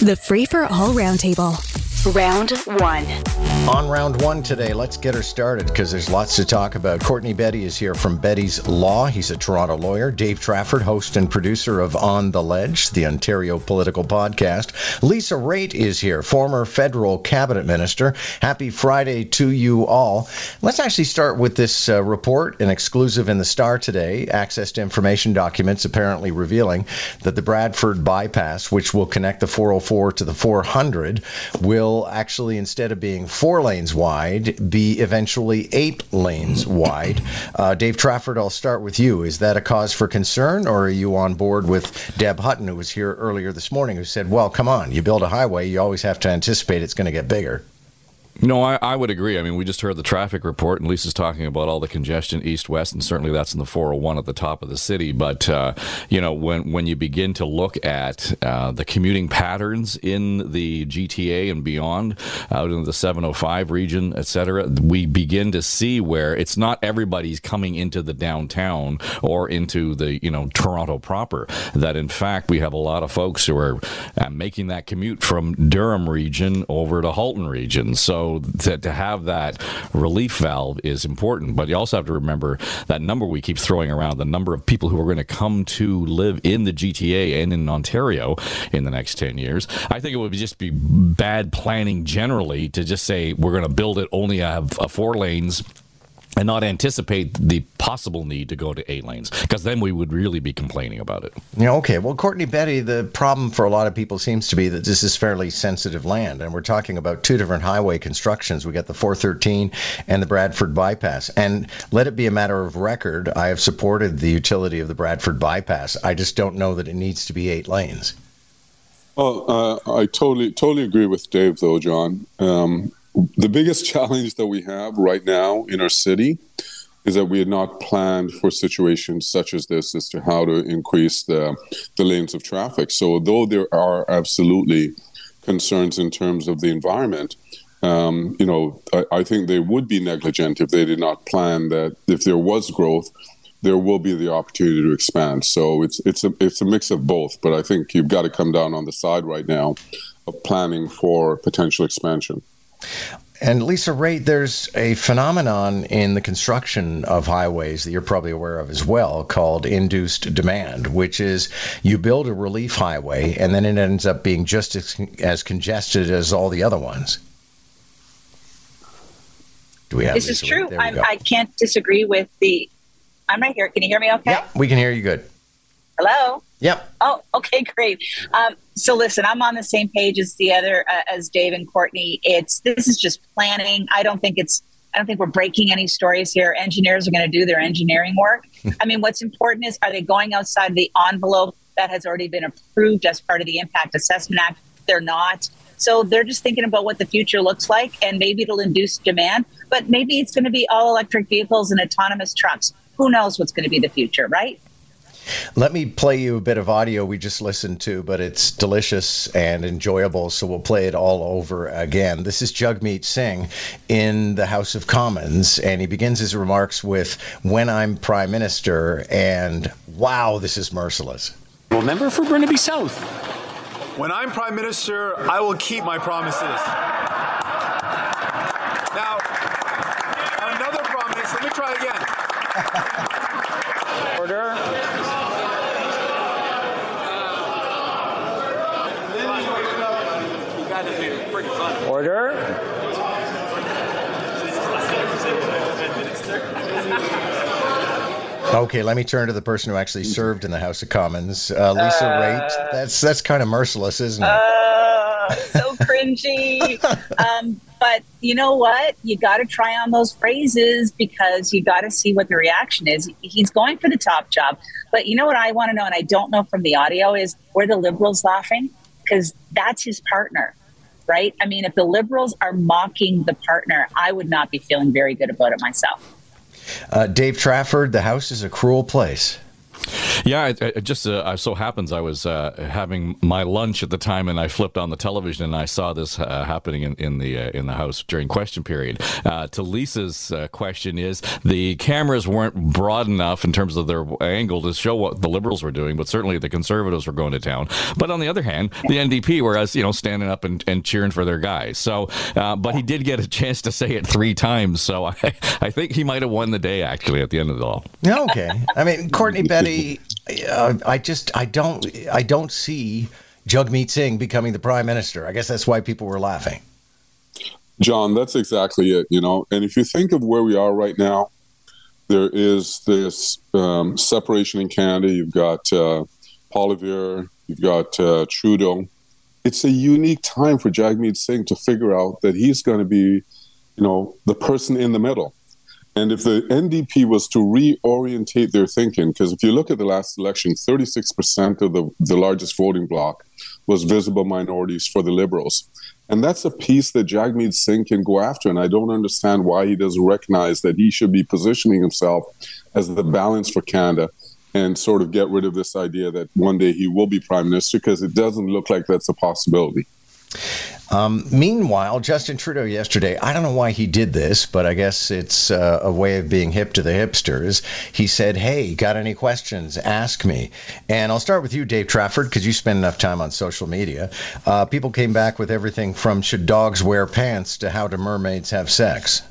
The Free for All Roundtable. Round one. On round one today, let's get her started because there's lots to talk about. Courtney Betty is here from Betty's Law. He's a Toronto lawyer. Dave Trafford, host and producer of On the Ledge, the Ontario political podcast. Lisa Raitt is here, former federal cabinet minister. Happy Friday to you all. Let's actually start with this uh, report, an exclusive in the Star today. Access to information documents apparently revealing that the Bradford bypass, which will connect the 404 to the 400, will actually, instead of being four lanes wide, be eventually eight lanes wide. Uh, Dave Trafford, I'll start with you. Is that a cause for concern, or are you on board with Deb Hutton, who was here earlier this morning, who said, well, come on, you build a highway, you always have to anticipate it's going to get bigger? No, I, I, would agree. I mean, we just heard the traffic report, and Lisa's talking about all the congestion east west, and certainly that's in the 401 at the top of the city. But uh, you know, when when you begin to look at uh, the commuting patterns in the GTA and beyond, out in the 705 region, et cetera, we begin to see where it's not everybody's coming into the downtown or into the you know Toronto proper. That in fact we have a lot of folks who are uh, making that commute from Durham region over to Halton region. So to, to have that relief valve is important. But you also have to remember that number we keep throwing around, the number of people who are going to come to live in the GTA and in Ontario in the next 10 years. I think it would just be bad planning generally to just say we're going to build it only have uh, four lanes and not anticipate the possible need to go to eight lanes because then we would really be complaining about it. Yeah, okay. Well, Courtney Betty, the problem for a lot of people seems to be that this is fairly sensitive land, and we're talking about two different highway constructions. We got the 413 and the Bradford bypass, and let it be a matter of record. I have supported the utility of the Bradford bypass. I just don't know that it needs to be eight lanes. Well, uh, I totally totally agree with Dave, though, John. Um, the biggest challenge that we have right now in our city is that we had not planned for situations such as this as to how to increase the, the lanes of traffic. So, though there are absolutely concerns in terms of the environment, um, you know, I, I, think they would be negligent if they did not plan that if there was growth, there will be the opportunity to expand. So it's it's a it's a mix of both. But I think you've got to come down on the side right now of planning for potential expansion. And Lisa Raitt, there's a phenomenon in the construction of highways that you're probably aware of as well called induced demand, which is you build a relief highway and then it ends up being just as, as congested as all the other ones. Do we have this? Is true. I can't disagree with the. I'm right here. Can you hear me okay? Yeah, we can hear you good. Hello? Yep. Oh, okay, great. Um, so listen, I'm on the same page as the other, uh, as Dave and Courtney. It's this is just planning. I don't think it's. I don't think we're breaking any stories here. Engineers are going to do their engineering work. I mean, what's important is are they going outside the envelope that has already been approved as part of the Impact Assessment Act? They're not. So they're just thinking about what the future looks like, and maybe it'll induce demand, but maybe it's going to be all electric vehicles and autonomous trucks. Who knows what's going to be the future, right? Let me play you a bit of audio we just listened to, but it's delicious and enjoyable, so we'll play it all over again. This is Jagmeet Singh in the House of Commons, and he begins his remarks with, When I'm Prime Minister, and wow, this is merciless. Well, member for Burnaby South. When I'm Prime Minister, I will keep my promises. Now, another promise, let me try again. Order. Order. Okay, let me turn to the person who actually served in the House of Commons, uh, Lisa uh, Raitt. That's that's kind of merciless, isn't it? Uh, so cringy. um, but you know what? You got to try on those phrases because you got to see what the reaction is. He's going for the top job, but you know what I want to know, and I don't know from the audio is were the Liberals laughing because that's his partner right? I mean, if the liberals are mocking the partner, I would not be feeling very good about it myself. Uh, Dave Trafford, the House is a cruel place. Yeah, it, it just uh, so happens I was uh, having my lunch at the time, and I flipped on the television and I saw this uh, happening in, in the uh, in the house during question period. Uh, to Lisa's uh, question is the cameras weren't broad enough in terms of their angle to show what the Liberals were doing, but certainly the Conservatives were going to town. But on the other hand, the NDP were as you know standing up and, and cheering for their guys. So, but he did get a chance to say it three times, so I I think he might have won the day actually at the end of it all. Okay, I mean Courtney Betty, uh, I just I don't I don't see Jagmeet Singh becoming the prime minister. I guess that's why people were laughing. John, that's exactly it. You know, and if you think of where we are right now, there is this um, separation in Canada. You've got uh, Poilievre, you've got uh, Trudeau. It's a unique time for Jagmeet Singh to figure out that he's going to be, you know, the person in the middle. And if the NDP was to reorientate their thinking, because if you look at the last election, 36% of the, the largest voting bloc was visible minorities for the Liberals. And that's a piece that Jagmeet Singh can go after. And I don't understand why he doesn't recognize that he should be positioning himself as the balance for Canada and sort of get rid of this idea that one day he will be prime minister, because it doesn't look like that's a possibility. Um, meanwhile, Justin Trudeau yesterday, I don't know why he did this, but I guess it's uh, a way of being hip to the hipsters. He said, Hey, got any questions? Ask me. And I'll start with you, Dave Trafford, because you spend enough time on social media. Uh, people came back with everything from should dogs wear pants to how do mermaids have sex?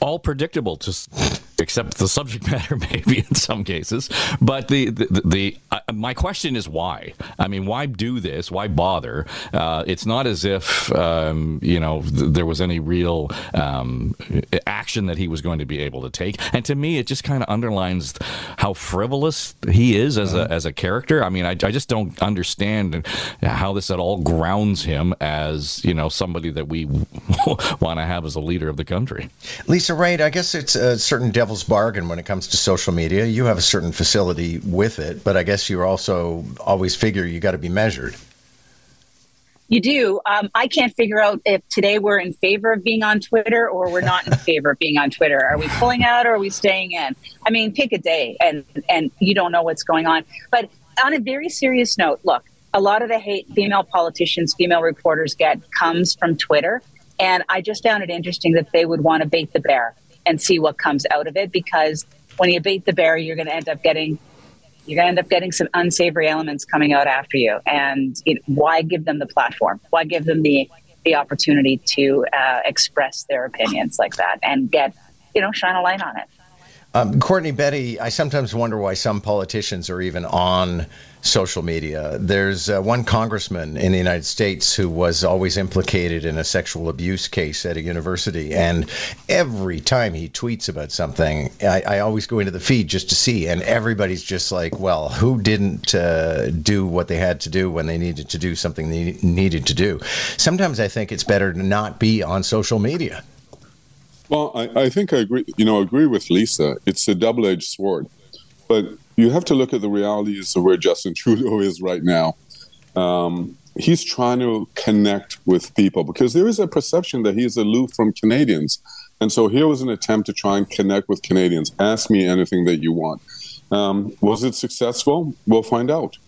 All predictable, just except the subject matter maybe in some cases. But the the, the, the uh, my question is why? I mean, why do this? Why bother? Uh, it's not as if um, you know th- there was any real um, action that he was going to be able to take. And to me, it just kind of underlines how frivolous he is as a as a character. I mean, I, I just don't understand how this at all grounds him as you know somebody that we want to have as a leader of the country. Lisa Raitt, I guess it's a certain devil's bargain when it comes to social media. You have a certain facility with it, but I guess you also always figure you got to be measured. You do. Um, I can't figure out if today we're in favor of being on Twitter or we're not in favor of being on Twitter. Are we pulling out or are we staying in? I mean, pick a day, and and you don't know what's going on. But on a very serious note, look, a lot of the hate female politicians, female reporters get comes from Twitter. And I just found it interesting that they would want to bait the bear and see what comes out of it because when you bait the bear, you're going to end up getting you're going to end up getting some unsavory elements coming out after you. And it, why give them the platform? Why give them the the opportunity to uh, express their opinions like that and get you know shine a light on it? Um, Courtney Betty, I sometimes wonder why some politicians are even on social media. There's uh, one congressman in the United States who was always implicated in a sexual abuse case at a university, and every time he tweets about something, I, I always go into the feed just to see, and everybody's just like, "Well, who didn't uh, do what they had to do when they needed to do something they needed to do?" Sometimes I think it's better to not be on social media. Well, I, I think I agree. You know, agree with Lisa. It's a double-edged sword, but you have to look at the realities of where Justin Trudeau is right now. Um, he's trying to connect with people because there is a perception that he's aloof from Canadians, and so here was an attempt to try and connect with Canadians. Ask me anything that you want. Um, was it successful? We'll find out.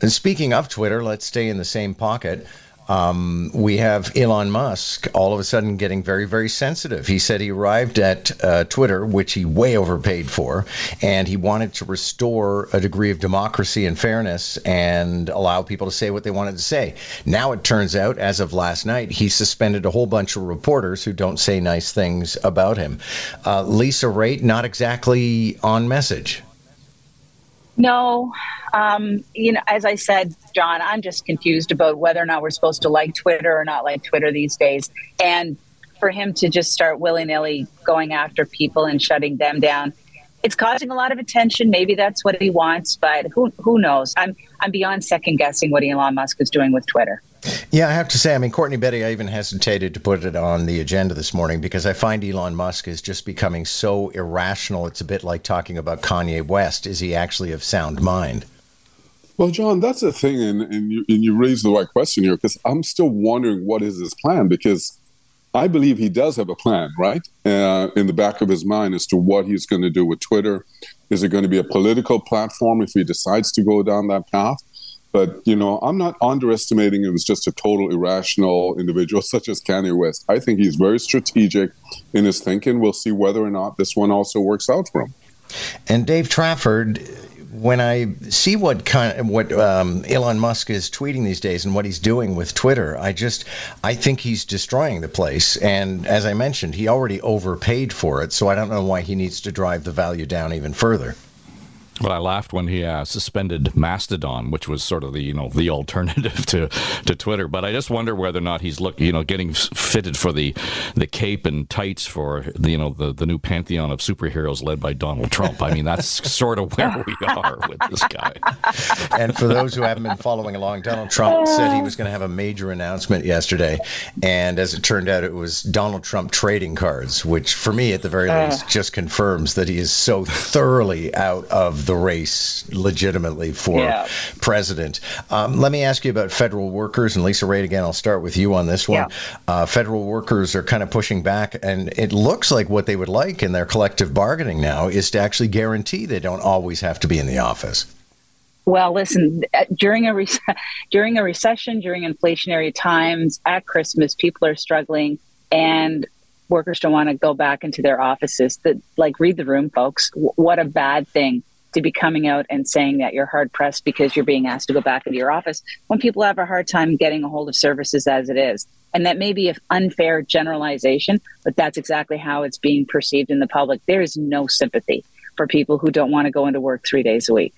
And speaking of Twitter, let's stay in the same pocket. Um, we have Elon Musk all of a sudden getting very, very sensitive. He said he arrived at uh, Twitter, which he way overpaid for, and he wanted to restore a degree of democracy and fairness and allow people to say what they wanted to say. Now it turns out, as of last night, he suspended a whole bunch of reporters who don't say nice things about him. Uh, Lisa Raitt, not exactly on message. No, um, you know, as I said, John, I'm just confused about whether or not we're supposed to like Twitter or not like Twitter these days. And for him to just start willy nilly going after people and shutting them down, it's causing a lot of attention. Maybe that's what he wants, but who who knows? I'm I'm beyond second guessing what Elon Musk is doing with Twitter. Yeah, I have to say, I mean, Courtney Betty, I even hesitated to put it on the agenda this morning because I find Elon Musk is just becoming so irrational. It's a bit like talking about Kanye West. Is he actually of sound mind? Well, John, that's the thing, and, and you and you raised the right question here because I'm still wondering what is his plan because I believe he does have a plan, right? uh, in the back of his mind as to what he's going to do with Twitter. Is it going to be a political platform if he decides to go down that path? But you know, I'm not underestimating him as just a total irrational individual such as Kanye West. I think he's very strategic in his thinking. We'll see whether or not this one also works out for him. And Dave Trafford, when I see what kind what um, Elon Musk is tweeting these days and what he's doing with Twitter, I just I think he's destroying the place. And as I mentioned, he already overpaid for it, so I don't know why he needs to drive the value down even further. Well, I laughed when he uh, suspended Mastodon, which was sort of the you know the alternative to, to Twitter. But I just wonder whether or not he's look you know getting fitted for the the cape and tights for the you know the, the new pantheon of superheroes led by Donald Trump. I mean that's sort of where we are with this guy. And for those who haven't been following along, Donald Trump said he was going to have a major announcement yesterday, and as it turned out, it was Donald Trump trading cards, which for me at the very least just confirms that he is so thoroughly out of the race legitimately for Yeah. president. Um, let me ask you about federal workers, and Lisa Raitt, again, I'll start with you on this one. Uh, federal workers are kind of pushing back, and it looks like what they would like in their collective bargaining now is to actually guarantee they don't always have to be in the office. Well, listen, uh, during a re- during a recession, during inflationary times, at Christmas, people are struggling, and workers don't want to go back into their offices. That like read the room, folks. W- what a bad thing to be coming out and saying that you're hard pressed because you're being asked to go back into your office when people have a hard time getting a hold of services as it is. And that may be an unfair generalization, but that's exactly how it's being perceived in the public. There is no sympathy for people who don't want to go into work three days a week.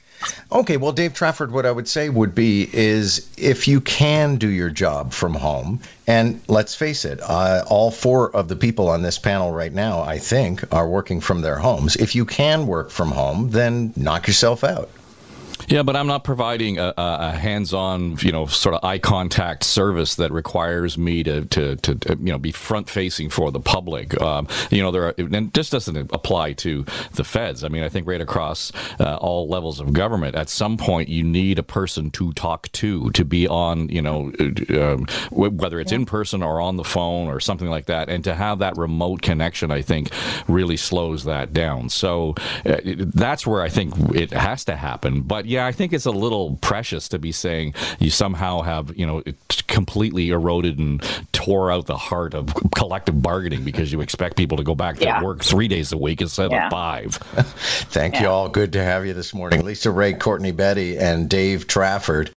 Okay, well, Dave Trafford, what I would say would be is if you can do your job from home, and let's face it, uh, all four of the people on this panel right now, I think, are working from their homes. If you can work from home, then knock yourself out. Yeah, but I'm not providing a, a hands-on, you know, sort of eye contact service that requires me to, to, to, to, you know, be front-facing for the public. Um, you know, there are, and this doesn't apply to the feds. I mean, I think right across uh, all levels of government, at some point, you need a person to talk to, to be on, you know, uh, um, whether it's in person or on the phone or something like that, and to have that remote connection, I think, really slows that down. So uh, that's where I think it has to happen. But yeah, I think it's a little precious to be saying you somehow have, you know, it completely eroded and tore out the heart of collective bargaining because you expect people to go back to Yeah. work three days a week instead Yeah. of five. Thank you all. Good to have you this morning. Lisa Raitt, Courtney Betty, and Dave Trafford.